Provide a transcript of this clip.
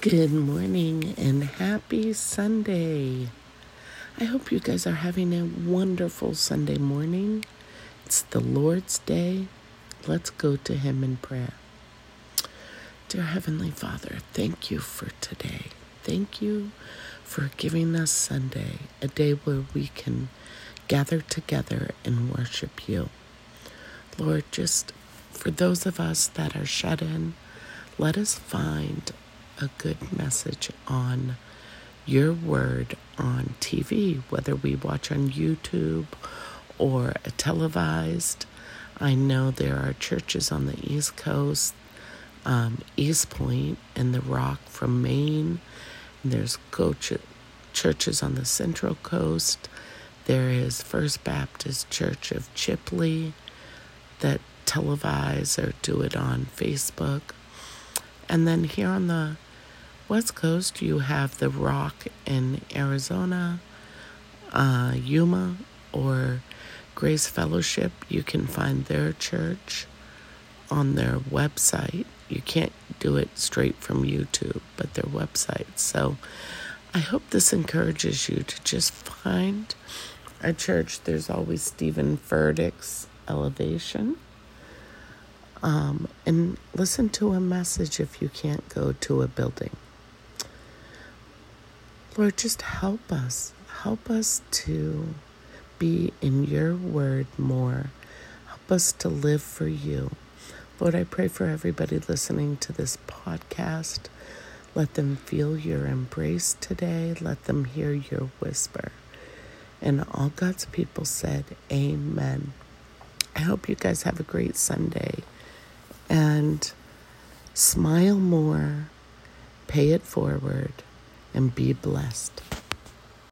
Good morning and happy Sunday. I hope you guys are having a wonderful Sunday morning. It's the Lord's Day. Let's go to Him in prayer. Dear Heavenly Father, thank you for today. Thank you for giving us Sunday, a day where we can gather together and worship you. Lord, just for those of us that are shut in, let us find a good message on your word on TV, whether we watch on YouTube or a televised. I know there are churches on the East Coast, um, East Point, and the Rock from Maine. There's go ch- churches on the Central Coast. There is First Baptist Church of Chipley that televise or do it on Facebook. And then here on the West Coast, you have the Rock in Arizona, uh, Yuma, or Grace Fellowship. You can find their church on their website. You can't do it straight from YouTube, but their website. So I hope this encourages you to just find a church. There's always Steven Furtick's Elevation. Um, and listen to a message if you can't go to a building. Lord, just help us. Help us to be in your word more. Help us to live for you. Lord, I pray for everybody listening to this podcast. Let them feel your embrace today. Let them hear your whisper. And all God's people said, Amen. I hope you guys have a great Sunday and smile more, pay it forward and be blessed.